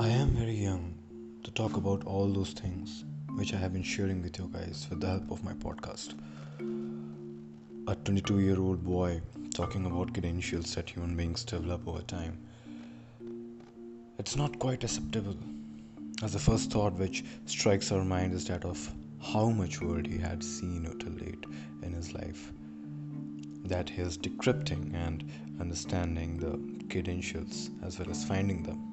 I am very young to talk about all those things which I have been sharing with you guys with the help of my podcast. A 22 year old boy talking about credentials that human beings develop over time. It's not quite acceptable, as the first thought which strikes our mind is that of how much world he had seen till late in his life. That is decrypting and understanding the credentials as well as finding them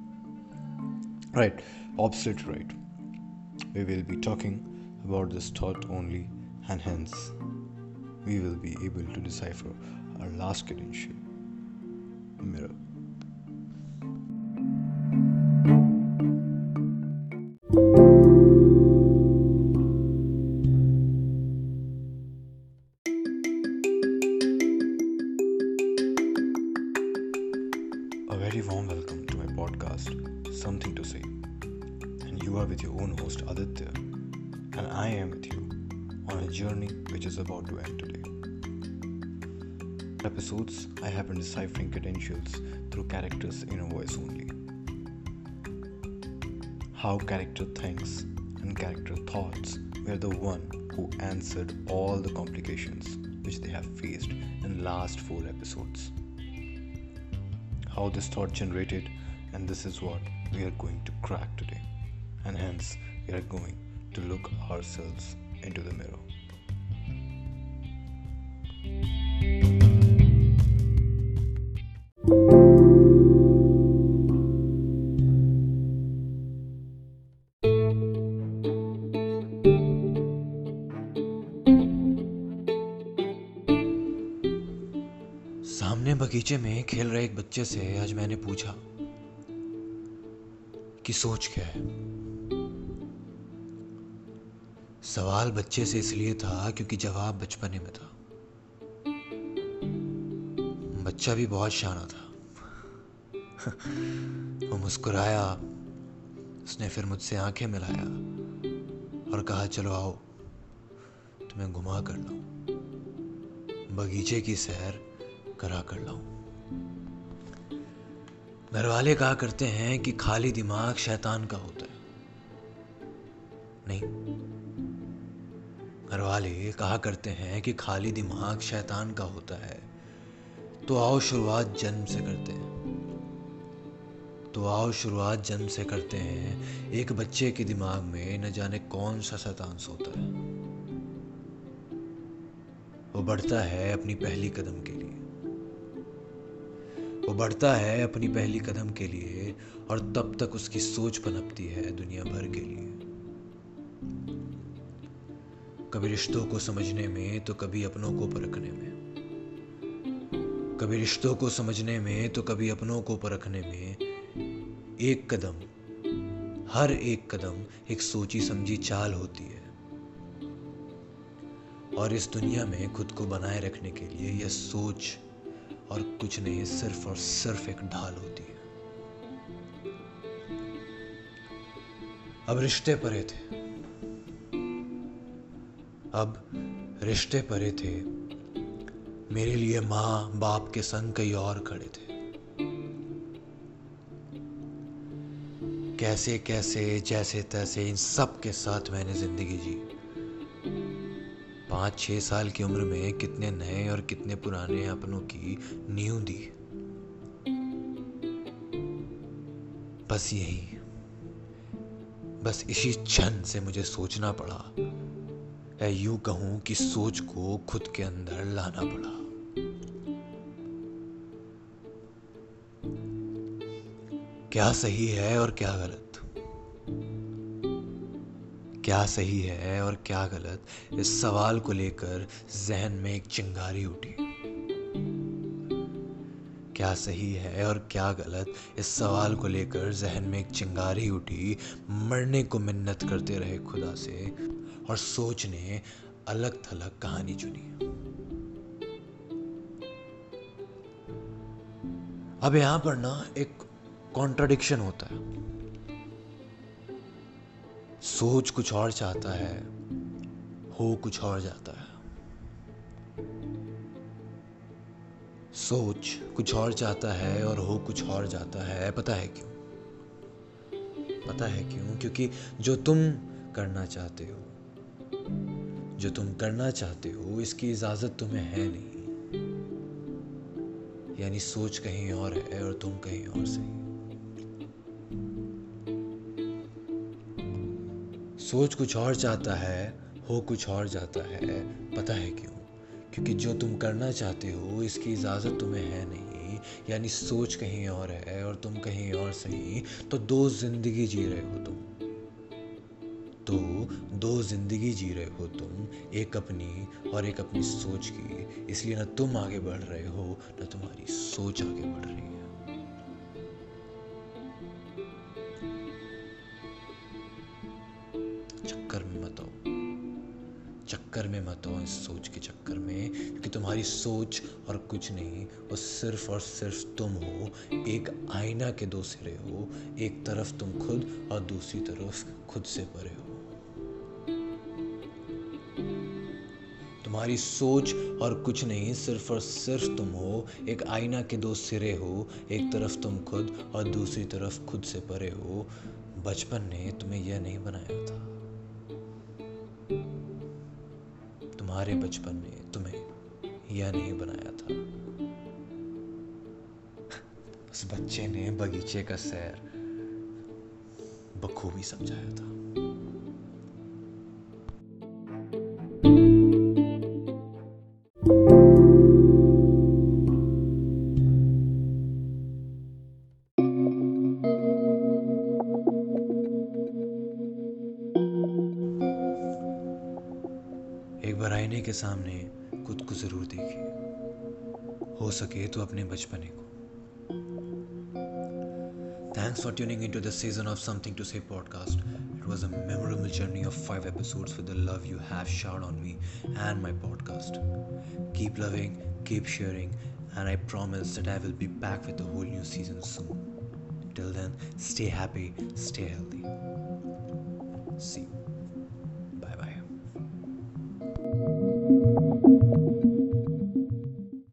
Right, absolutely right. We will be talking about this thought only, and hence we will be able to decipher our last credential mirror. Very warm welcome to my podcast, Something to Say. And you are with your own host, Aditya. And I am with you on a journey which is about to end today. Episodes, I have been deciphering credentials through characters' in a voice only. How character thinks and character thoughts were the one who answered all the complications which they have faced in last four episodes how this thought generated, and this is what we are going to crack today. And hence, we are going to look ourselves into the mirror. बगीचे में खेल रहे एक बच्चे से आज मैंने पूछा कि सोच क्या है? सवाल बच्चे से इसलिए था क्योंकि जवाब बचपने में था। बच्चा भी बहुत शाना था। वो मुस्कुराया, उसने फिर मुझसे आँखें मिलाया और कहा, चलो आओ, तुम्हें घुमा कर लाऊं। बगीचे की सैर करा कर लाऊं। घर वाले कहा करते हैं कि खाली दिमाग शैतान का होता है। नहीं। घर वाले कहा करते हैं कि खाली दिमाग शैतान का होता है। तो आओ शुरुआत जन्म से करते हैं। तो आओ शुरुआत जन्म से करते हैं। एक बच्चे के दिमाग में न जाने कौन सा शैतान सोता है। वो बढ़ता है अपनी पहली कदम के लिए। वो बढ़ता है अपनी पहली कदम के लिए और तब तक उसकी सोच पनपती है दुनिया भर के लिए। कभी रिश्तों को समझने में तो कभी अपनों को परखने में। कभी रिश्तों को समझने में तो कभी अपनों को परखने में एक कदम, हर एक कदम एक सोची समझी चाल होती है। और इस दुनिया में खुद को बनाए रखने के लिए यह सोच और कुछ नहीं, सिर्फ़ और सिर्फ़ एक ढाल होती है। अब रिश्ते परे थे। अब रिश्ते परे थे। मेरे लिए माँ बाप के संग कई और खड़े थे। कैसे कैसे जैसे तैसे इन सब के साथ मैंने ज़िंदगी जी। पाँच छः साल की उम्र में कितने नए और कितने पुराने अपनों की नींव दी। बस यही। बस इसी क्षण से मुझे सोचना पड़ा। या यूँ कहूँ कि सोच को खुद के अंदर लाना पड़ा। क्या सही है और क्या गलत? क्या सही है और क्या गलत, इस सवाल को लेकर जहन में एक चिंगारी उठी। क्या सही है और क्या गलत, इस सवाल को लेकर जहन में एक चिंगारी उठी। मरने को मिन्नत करते रहे खुदा से और सोच ने अलग थलग कहानी चुनी। अब यहाँ पर ना एक कॉन्ट्रडिक्शन होता है। सोच कुछ और चाहता है, हो कुछ और जाता है। सोच कुछ और चाहता है और हो कुछ और जाता है, पता है क्यों? पता है क्यों? क्योंकि जो तुम करना चाहते हो, जो तुम करना चाहते हो, इसकी इजाज़त तुम्हें है नहीं। यानी सोच कहीं और है और तुम कहीं और सही। सोच कुछ और चाहता है, हो कुछ और जाता है। पता है क्यों? क्योंकि जो तुम करना चाहते हो, इसकी इजाज़त तुम्हें है नहीं। यानी सोच कहीं और है और तुम कहीं और सही तो दो ज़िंदगी जी रहे हो तुम। तो दो ज़िंदगी जी रहे हो तुम, एक अपनी और एक अपनी सोच की। इसलिए ना तुम आगे बढ़ रहे हो, ना तुम्हारी सोच आगे बढ़ रही है। चक्कर में मत आओ। चक्कर में मत हो इस सोच के चक्कर में, क्योंकि तुम्हारी सोच और कुछ नहीं, वो सिर्फ़ और सिर्फ़ तुम हो। एक आईना के दो सिरे हो, एक तरफ़ तुम खुद और दूसरी तरफ़ खुद से परे हो। तुम्हारी सोच और कुछ नहीं, सिर्फ़ और सिर्फ़ तुम हो। एक आईना के दो सिरे हो, एक तरफ़ तुम खुद और दूसरी तरफ़ खुद से परे हो। बचपन ने तुम्हें यह नहीं बनाया था। तुम्हारे बचपन ने तुम्हें यह नहीं बनाया था। उस बच्चे ने बगीचे का सैर बखूबी समझाया था। पर आईने के सामने खुद को ज़रूर देखे हो सके तो अपने बचपने को। Thanks for tuning in to the season of something to say podcast it was a memorable journey of five episode with love you have shared on me and my podcast keep loving keep sharing and I promise that I will be back with the whole new season soon till then stay happy stay healthy see thank you